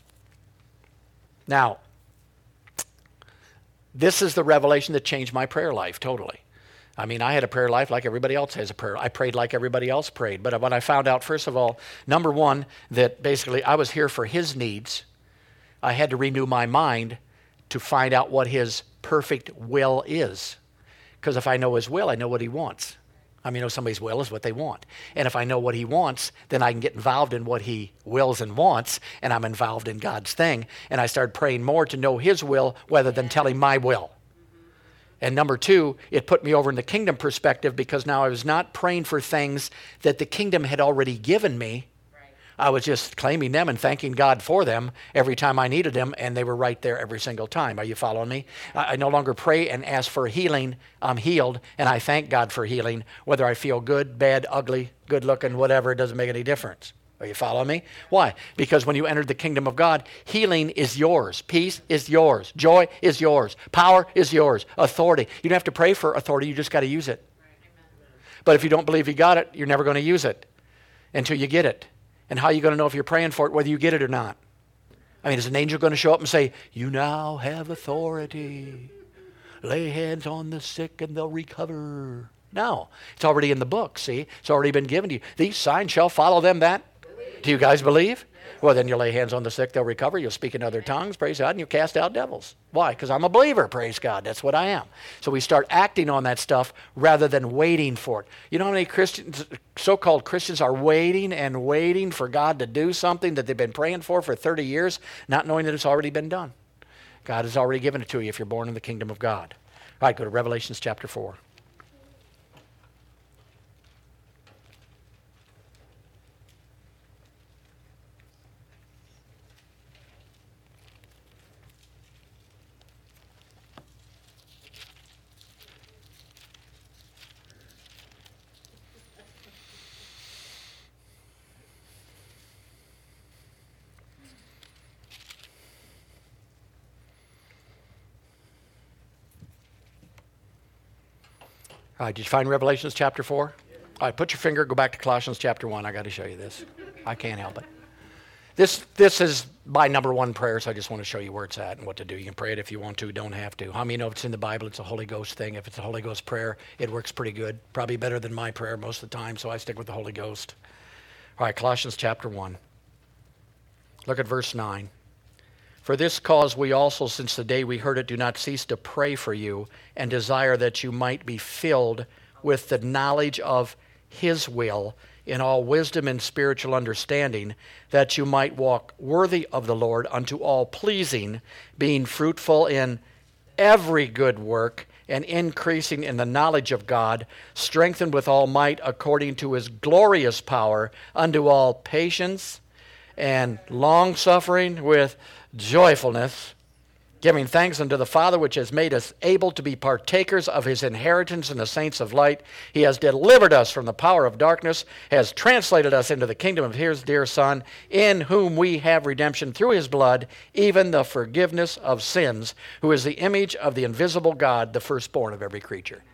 Now, this is the revelation that changed my prayer life totally. I mean, I had a prayer life like everybody else has a prayer. I prayed like everybody else prayed. But when I found out, first of all, number one, that basically I was here for his needs, I had to renew my mind to find out what his perfect will is. Because if I know his will, I know what he wants. I mean, know somebody's will is what they want. And if I know what he wants, then I can get involved in what he wills and wants, and I'm involved in God's thing. And I started praying more to know his will rather than telling my will. And number two, it put me over in the kingdom perspective because now I was not praying for things that the kingdom had already given me. I was just claiming them and thanking God for them every time I needed them, and they were right there every single time. Are you following me? I, I no longer pray and ask for healing. I'm healed, and I thank God for healing. Whether I feel good, bad, ugly, good looking, whatever, it doesn't make any difference. Are you following me? Why? Because when you enter the kingdom of God, healing is yours, peace is yours, joy is yours, power is yours, authority. You don't have to pray for authority, you just got to use it. But if you don't believe you got it, you're never going to use it until you get it. And how are you going to know if you're praying for it, whether you get it or not? I mean, is an angel going to show up and say, You now have authority? Lay hands on the sick and they'll recover. No, it's already in the book, see? It's already been given to you. These signs shall follow them that. Do you guys believe? Well, then you lay hands on the sick, they'll recover. You'll speak in other tongues, praise God, and you cast out devils. Why? Because I'm a believer, praise God. That's what I am. So we start acting on that stuff rather than waiting for it. You know how many Christians, so called Christians, are waiting and waiting for God to do something that they've been praying for for 30 years, not knowing that it's already been done? God has already given it to you if you're born in the kingdom of God. All right, go to Revelations chapter 4. All right, did you find Revelations chapter 4? All right, put your finger, go back to Colossians chapter 1. I got to show you this. I can't help it. This, this is my number one prayer, so I just want to show you where it's at and what to do. You can pray it if you want to, don't have to. How many know if it's in the Bible, it's a Holy Ghost thing? If it's a Holy Ghost prayer, it works pretty good. Probably better than my prayer most of the time, so I stick with the Holy Ghost. All right, Colossians chapter 1. Look at verse 9. For this cause we also, since the day we heard it, do not cease to pray for you and desire that you might be filled with the knowledge of His will in all wisdom and spiritual understanding, that you might walk worthy of the Lord unto all pleasing, being fruitful in every good work and increasing in the knowledge of God, strengthened with all might according to his glorious power, unto all patience and long suffering with joyfulness, giving thanks unto the Father which has made us able to be partakers of his inheritance in the saints of light. He has delivered us from the power of darkness, has translated us into the kingdom of his dear Son, in whom we have redemption through his blood, even the forgiveness of sins, who is the image of the invisible God, the firstborn of every creature.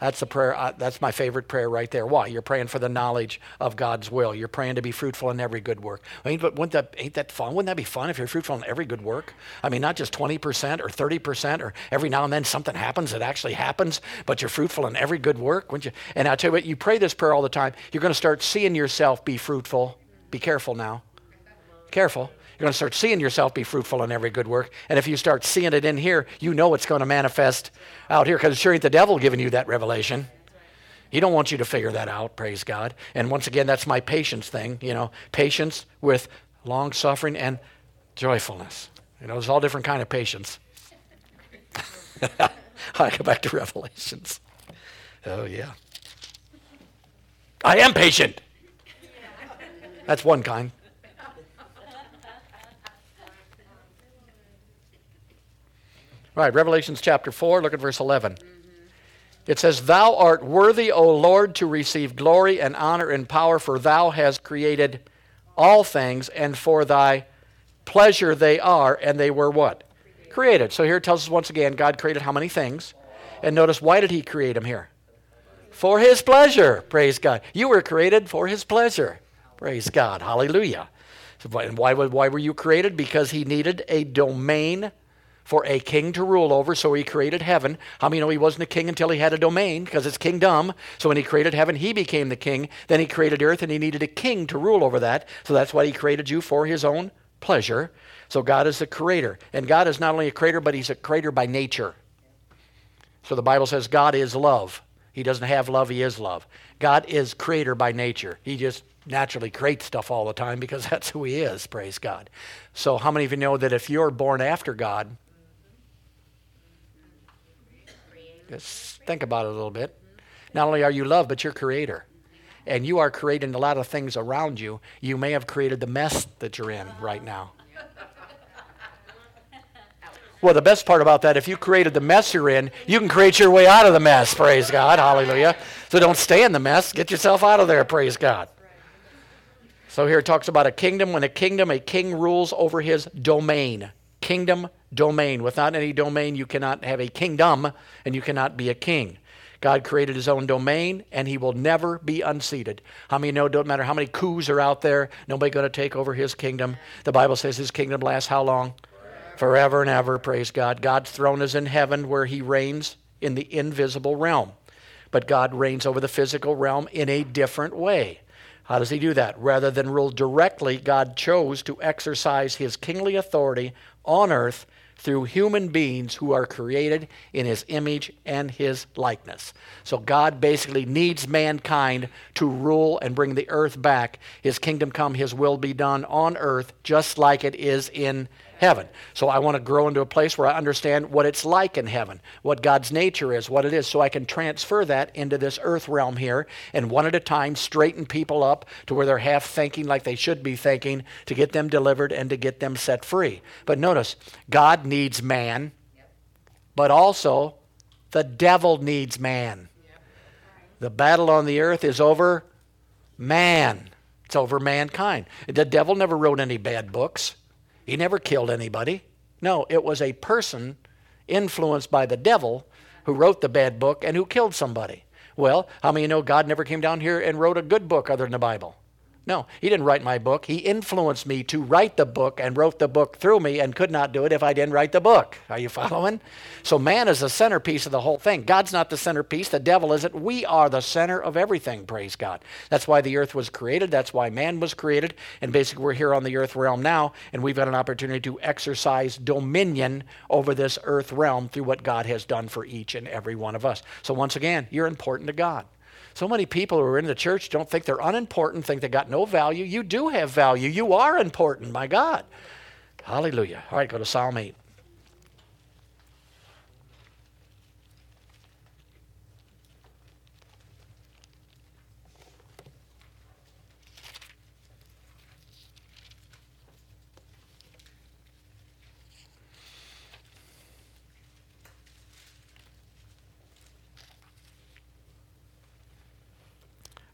That's the prayer. Uh, that's my favorite prayer right there. Why? You're praying for the knowledge of God's will. You're praying to be fruitful in every good work. I mean, but wouldn't that ain't that fun? Wouldn't that be fun if you're fruitful in every good work? I mean, not just 20% or 30% or every now and then something happens that actually happens, but you're fruitful in every good work, wouldn't you? And I tell you what, you pray this prayer all the time. You're going to start seeing yourself be fruitful Be careful now. Careful. You're going to start seeing yourself be fruitful in every good work. And if you start seeing it in here, you know it's going to manifest out here because sure ain't the devil giving you that revelation. He don't want you to figure that out, praise God. And once again, that's my patience thing, you know, patience with long suffering and joyfulness. You know, there's all different kind of patience. I go back to Revelations. Oh yeah. I am patient. That's one kind. Right, Revelations chapter 4, look at verse 11. It says, Thou art worthy, O Lord, to receive glory and honor and power, for thou hast created all things, and for thy pleasure they are, and they were what? Created. So here it tells us once again God created how many things? And notice, why did he create them here? For his pleasure. Praise God. You were created for his pleasure. Praise God. Hallelujah. And why, why were you created? Because he needed a domain for a king to rule over, so he created heaven. How many know he wasn't a king until he had a domain, because it's kingdom. So when he created heaven, he became the king. Then he created earth, and he needed a king to rule over that. So that's why he created you for his own pleasure. So God is the creator. And God is not only a creator, but he's a creator by nature. So the Bible says God is love. He doesn't have love, he is love. God is creator by nature. He just naturally creates stuff all the time because that's who he is, praise God. So how many of you know that if you're born after God, Just think about it a little bit. Not only are you loved, but you're creator. And you are creating a lot of things around you. You may have created the mess that you're in right now. Well, the best part about that, if you created the mess you're in, you can create your way out of the mess. Praise God. Hallelujah. So don't stay in the mess. Get yourself out of there. Praise God. So here it talks about a kingdom. When a kingdom, a king rules over his domain. Kingdom domain. Without any domain, you cannot have a kingdom and you cannot be a king. God created his own domain and he will never be unseated. How many know, don't matter how many coups are out there, nobody going to take over his kingdom. The Bible says his kingdom lasts how long? Forever. Forever and ever, praise God. God's throne is in heaven where he reigns in the invisible realm. But God reigns over the physical realm in a different way. How does he do that? Rather than rule directly, God chose to exercise his kingly authority on earth through human beings who are created in his image and his likeness. So God basically needs mankind to rule and bring the earth back. His kingdom come, his will be done on earth just like it is in heaven. So I want to grow into a place where I understand what it's like in heaven, what God's nature is, what it is, so I can transfer that into this earth realm here and one at a time straighten people up to where they're half thinking like they should be thinking to get them delivered and to get them set free. But notice, God needs man, but also the devil needs man. The battle on the earth is over man. It's over mankind. The devil never wrote any bad books. He never killed anybody. No, it was a person influenced by the devil who wrote the bad book and who killed somebody. Well, how many you know God never came down here and wrote a good book other than the Bible? No, he didn't write my book. He influenced me to write the book and wrote the book through me and could not do it if I didn't write the book. Are you following? So man is the centerpiece of the whole thing. God's not the centerpiece. The devil isn't. We are the center of everything, praise God. That's why the earth was created. That's why man was created. And basically, we're here on the earth realm now, and we've got an opportunity to exercise dominion over this earth realm through what God has done for each and every one of us. So once again, you're important to God. So many people who are in the church don't think they're unimportant, think they got no value. You do have value. You are important, my God. Hallelujah. All right, go to Psalm 8.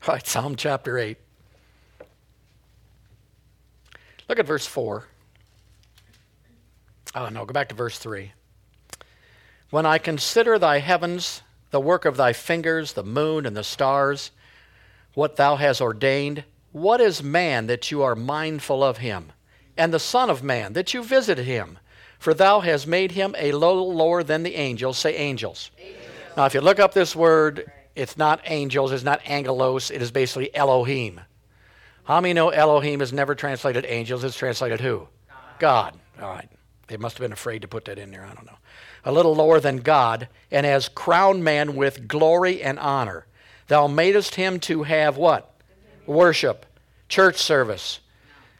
All right, Psalm chapter 8. Look at verse 4. Oh, no, go back to verse 3. When I consider thy heavens, the work of thy fingers, the moon and the stars, what thou hast ordained, what is man that you are mindful of him, and the Son of Man that you visited him? For thou hast made him a little lower than the angels. Say angels. angels. Now, if you look up this word, it's not angels, it's not angelos, it is basically Elohim. How many know Elohim is never translated angels? It's translated who? God. All right. They must have been afraid to put that in there. I don't know. A little lower than God, and has crowned man with glory and honor. Thou madest him to have what? Worship, church service,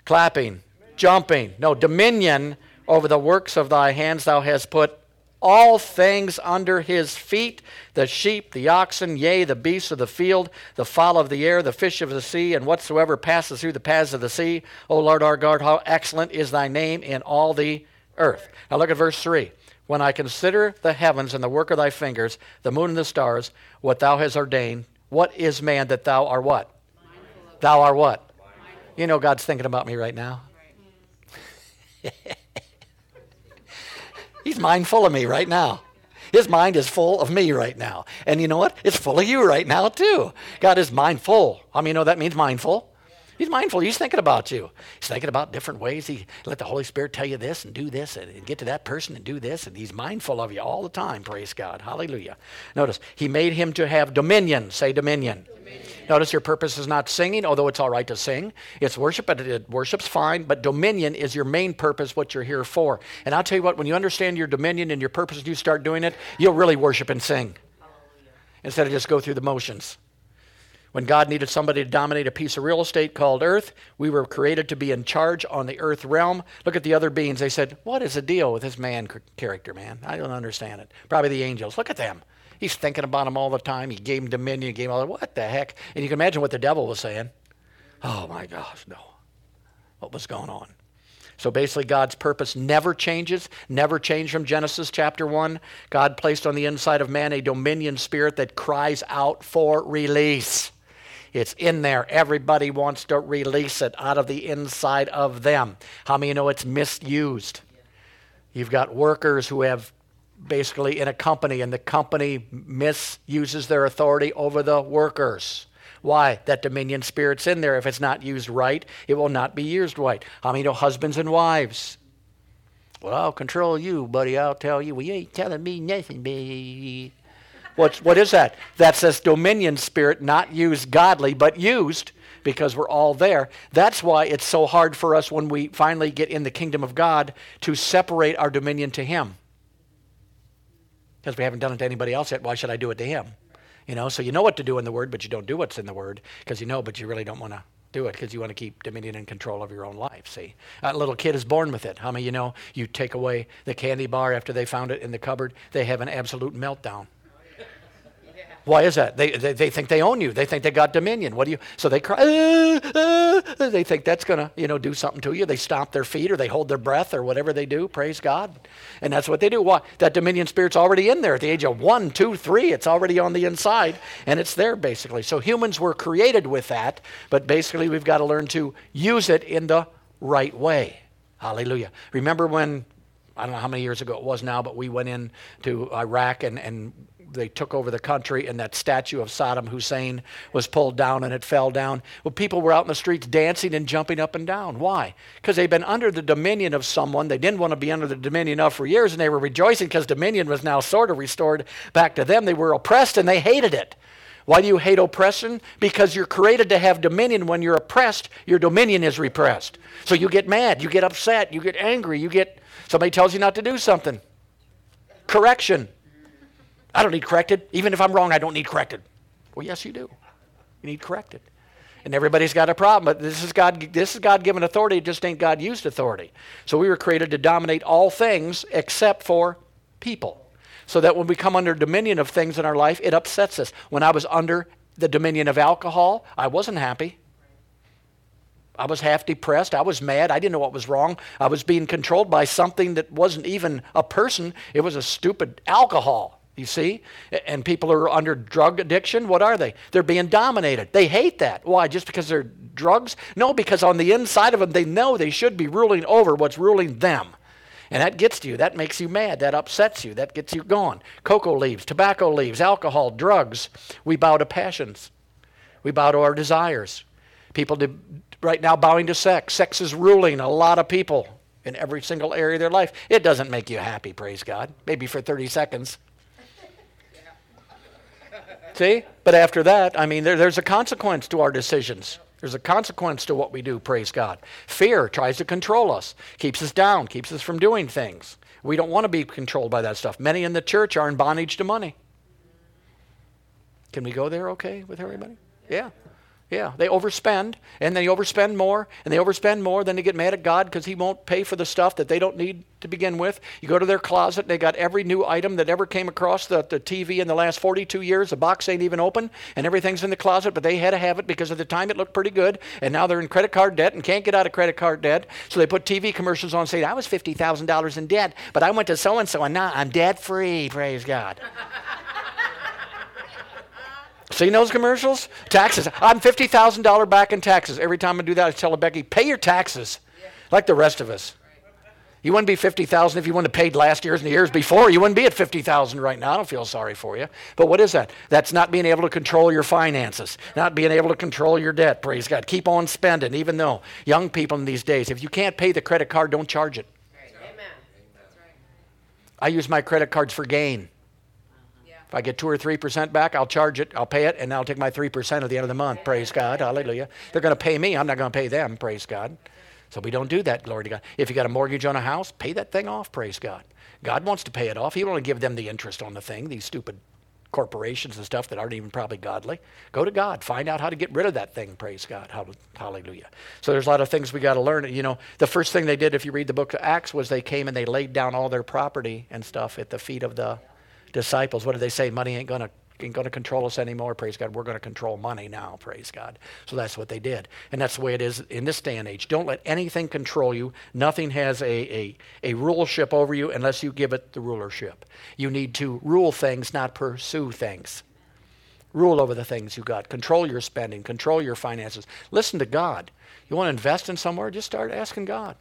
clapping, jumping. No, dominion over the works of thy hands thou hast put all things under his feet the sheep, the oxen, yea, the beasts of the field, the fowl of the air, the fish of the sea, and whatsoever passes through the paths of the sea. O Lord our God, how excellent is thy name in all the earth. Now look at verse 3. When I consider the heavens and the work of thy fingers, the moon and the stars, what thou hast ordained, what is man that thou art what? Thou art what? You know God's thinking about me right now. He's mindful of me right now. His mind is full of me right now. And you know what? It's full of you right now, too. God is mindful. I mean, you know that means mindful? He's mindful. He's thinking about you. He's thinking about different ways. He let the Holy Spirit tell you this and do this and get to that person and do this. And he's mindful of you all the time. Praise God. Hallelujah. Notice, he made him to have dominion. Say dominion. Notice your purpose is not singing, although it's all right to sing. It's worship, but it, worship's fine. But dominion is your main purpose, what you're here for. And I'll tell you what, when you understand your dominion and your purpose and you start doing it, you'll really worship and sing Hallelujah. instead of just go through the motions. When God needed somebody to dominate a piece of real estate called earth, we were created to be in charge on the earth realm. Look at the other beings. They said, What is the deal with this man character, man? I don't understand it. Probably the angels. Look at them. He's thinking about them all the time. He gave him dominion. Gave him all that. What the heck? And you can imagine what the devil was saying. Oh my gosh, no. What was going on? So basically, God's purpose never changes, never changed from Genesis chapter 1. God placed on the inside of man a dominion spirit that cries out for release. It's in there. Everybody wants to release it out of the inside of them. How many know it's misused? You've got workers who have basically in a company, and the company misuses their authority over the workers. Why? That dominion spirit's in there. If it's not used right, it will not be used right. How many know husbands and wives? Well, I'll control you, buddy. I'll tell you. Well, you ain't telling me nothing, baby. What's, what is that? That's this dominion spirit, not used godly, but used because we're all there. That's why it's so hard for us when we finally get in the kingdom of God to separate our dominion to Him because we haven't done it to anybody else yet. Why should I do it to him? You know, so you know what to do in the word, but you don't do what's in the word because you know, but you really don't want to do it because you want to keep dominion and control of your own life. See, a little kid is born with it. How many you know? You take away the candy bar after they found it in the cupboard, they have an absolute meltdown. Why is that? They, they, they, think they own you. They think they got dominion. What do you? So they cry. Uh, uh, they think that's gonna you know do something to you. They stomp their feet or they hold their breath or whatever they do. Praise God, and that's what they do. Why? That dominion spirit's already in there at the age of one, two, three. It's already on the inside and it's there basically. So humans were created with that, but basically we've got to learn to use it in the right way. Hallelujah. Remember when I don't know how many years ago it was now, but we went in to Iraq and, and they took over the country and that statue of Saddam Hussein was pulled down and it fell down. Well, people were out in the streets dancing and jumping up and down. Why? Because they've been under the dominion of someone they didn't want to be under the dominion of for years and they were rejoicing because dominion was now sort of restored back to them. They were oppressed and they hated it. Why do you hate oppression? Because you're created to have dominion. When you're oppressed, your dominion is repressed. So you get mad, you get upset, you get angry, you get somebody tells you not to do something. Correction. I don't need corrected. Even if I'm wrong, I don't need corrected. Well, yes, you do. You need corrected. And everybody's got a problem, but this is God this is God given authority, it just ain't God used authority. So we were created to dominate all things except for people. So that when we come under dominion of things in our life, it upsets us. When I was under the dominion of alcohol, I wasn't happy. I was half depressed. I was mad. I didn't know what was wrong. I was being controlled by something that wasn't even a person, it was a stupid alcohol. You see? And people are under drug addiction, what are they? They're being dominated. They hate that. Why? Just because they're drugs? No, because on the inside of them, they know they should be ruling over what's ruling them. And that gets to you. That makes you mad. That upsets you. That gets you going. Cocoa leaves, tobacco leaves, alcohol, drugs. We bow to passions. We bow to our desires. People do, right now bowing to sex. Sex is ruling a lot of people in every single area of their life. It doesn't make you happy, praise God. Maybe for 30 seconds. See? But after that, I mean, there, there's a consequence to our decisions. There's a consequence to what we do, praise God. Fear tries to control us, keeps us down, keeps us from doing things. We don't want to be controlled by that stuff. Many in the church are in bondage to money. Can we go there okay with everybody? Yeah. Yeah, they overspend, and they overspend more, and they overspend more. Then they get mad at God because He won't pay for the stuff that they don't need to begin with. You go to their closet, and they got every new item that ever came across the, the TV in the last 42 years. The box ain't even open, and everything's in the closet, but they had to have it because at the time it looked pretty good, and now they're in credit card debt and can't get out of credit card debt. So they put TV commercials on saying, I was $50,000 in debt, but I went to so and so, and now I'm debt free, praise God. Seen those commercials? Taxes. I'm $50,000 back in taxes. Every time I do that, I tell Becky, pay your taxes like the rest of us. You wouldn't be 50,000 if you wouldn't have paid last year's and the years before. You wouldn't be at 50,000 right now. I don't feel sorry for you. But what is that? That's not being able to control your finances, not being able to control your debt. Praise God. Keep on spending, even though young people in these days, if you can't pay the credit card, don't charge it. Amen. I use my credit cards for gain. I get two or three percent back, I'll charge it, I'll pay it, and I'll take my three percent at the end of the month. Praise God. Hallelujah. They're going to pay me. I'm not going to pay them. Praise God. So we don't do that, glory to God. If you got a mortgage on a house, pay that thing off, praise God. God wants to pay it off. He won't give them the interest on the thing, these stupid corporations and stuff that aren't even probably godly. Go to God. Find out how to get rid of that thing, praise God. Hallelujah. So there's a lot of things we got to learn. You know, the first thing they did, if you read the book of Acts, was they came and they laid down all their property and stuff at the feet of the disciples, what did they say? Money ain't going to ain't going to control us anymore. Praise God. We're going to control money now. Praise God. So that's what they did. And that's the way it is in this day and age. Don't let anything control you. Nothing has a, a, a rulership over you unless you give it the rulership. You need to rule things, not pursue things. Rule over the things you got. Control your spending. Control your finances. Listen to God. You want to invest in somewhere? Just start asking God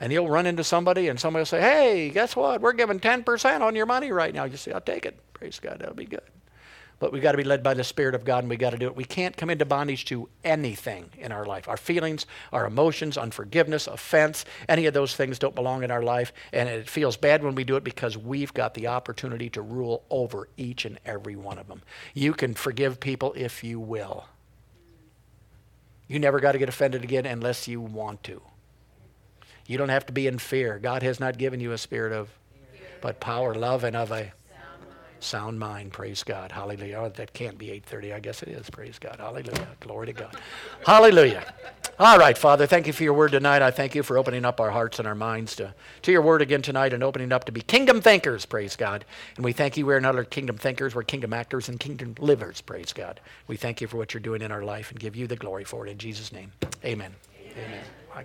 and he'll run into somebody and somebody will say, Hey, guess what? We're giving 10% on your money right now. You say, I'll take it. Praise God, that'll be good. But we've got to be led by the Spirit of God and we've got to do it. We can't come into bondage to anything in our life. Our feelings, our emotions, unforgiveness, offense, any of those things don't belong in our life. And it feels bad when we do it because we've got the opportunity to rule over each and every one of them. You can forgive people if you will. You never got to get offended again unless you want to. You don't have to be in fear. God has not given you a spirit of, but power, love, and of a sound mind. Praise God. Hallelujah. Oh, that can't be 8:30. I guess it is. Praise God. Hallelujah. Glory to God. Hallelujah. All right, Father, thank you for your word tonight. I thank you for opening up our hearts and our minds to, to your word again tonight and opening up to be kingdom thinkers, praise God. And we thank you we're not kingdom thinkers, we're kingdom actors and kingdom livers, praise God. We thank you for what you're doing in our life and give you the glory for it in Jesus' name. Amen. Amen. Amen.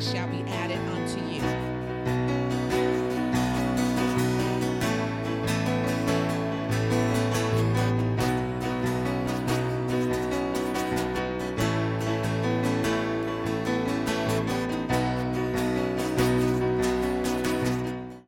shall be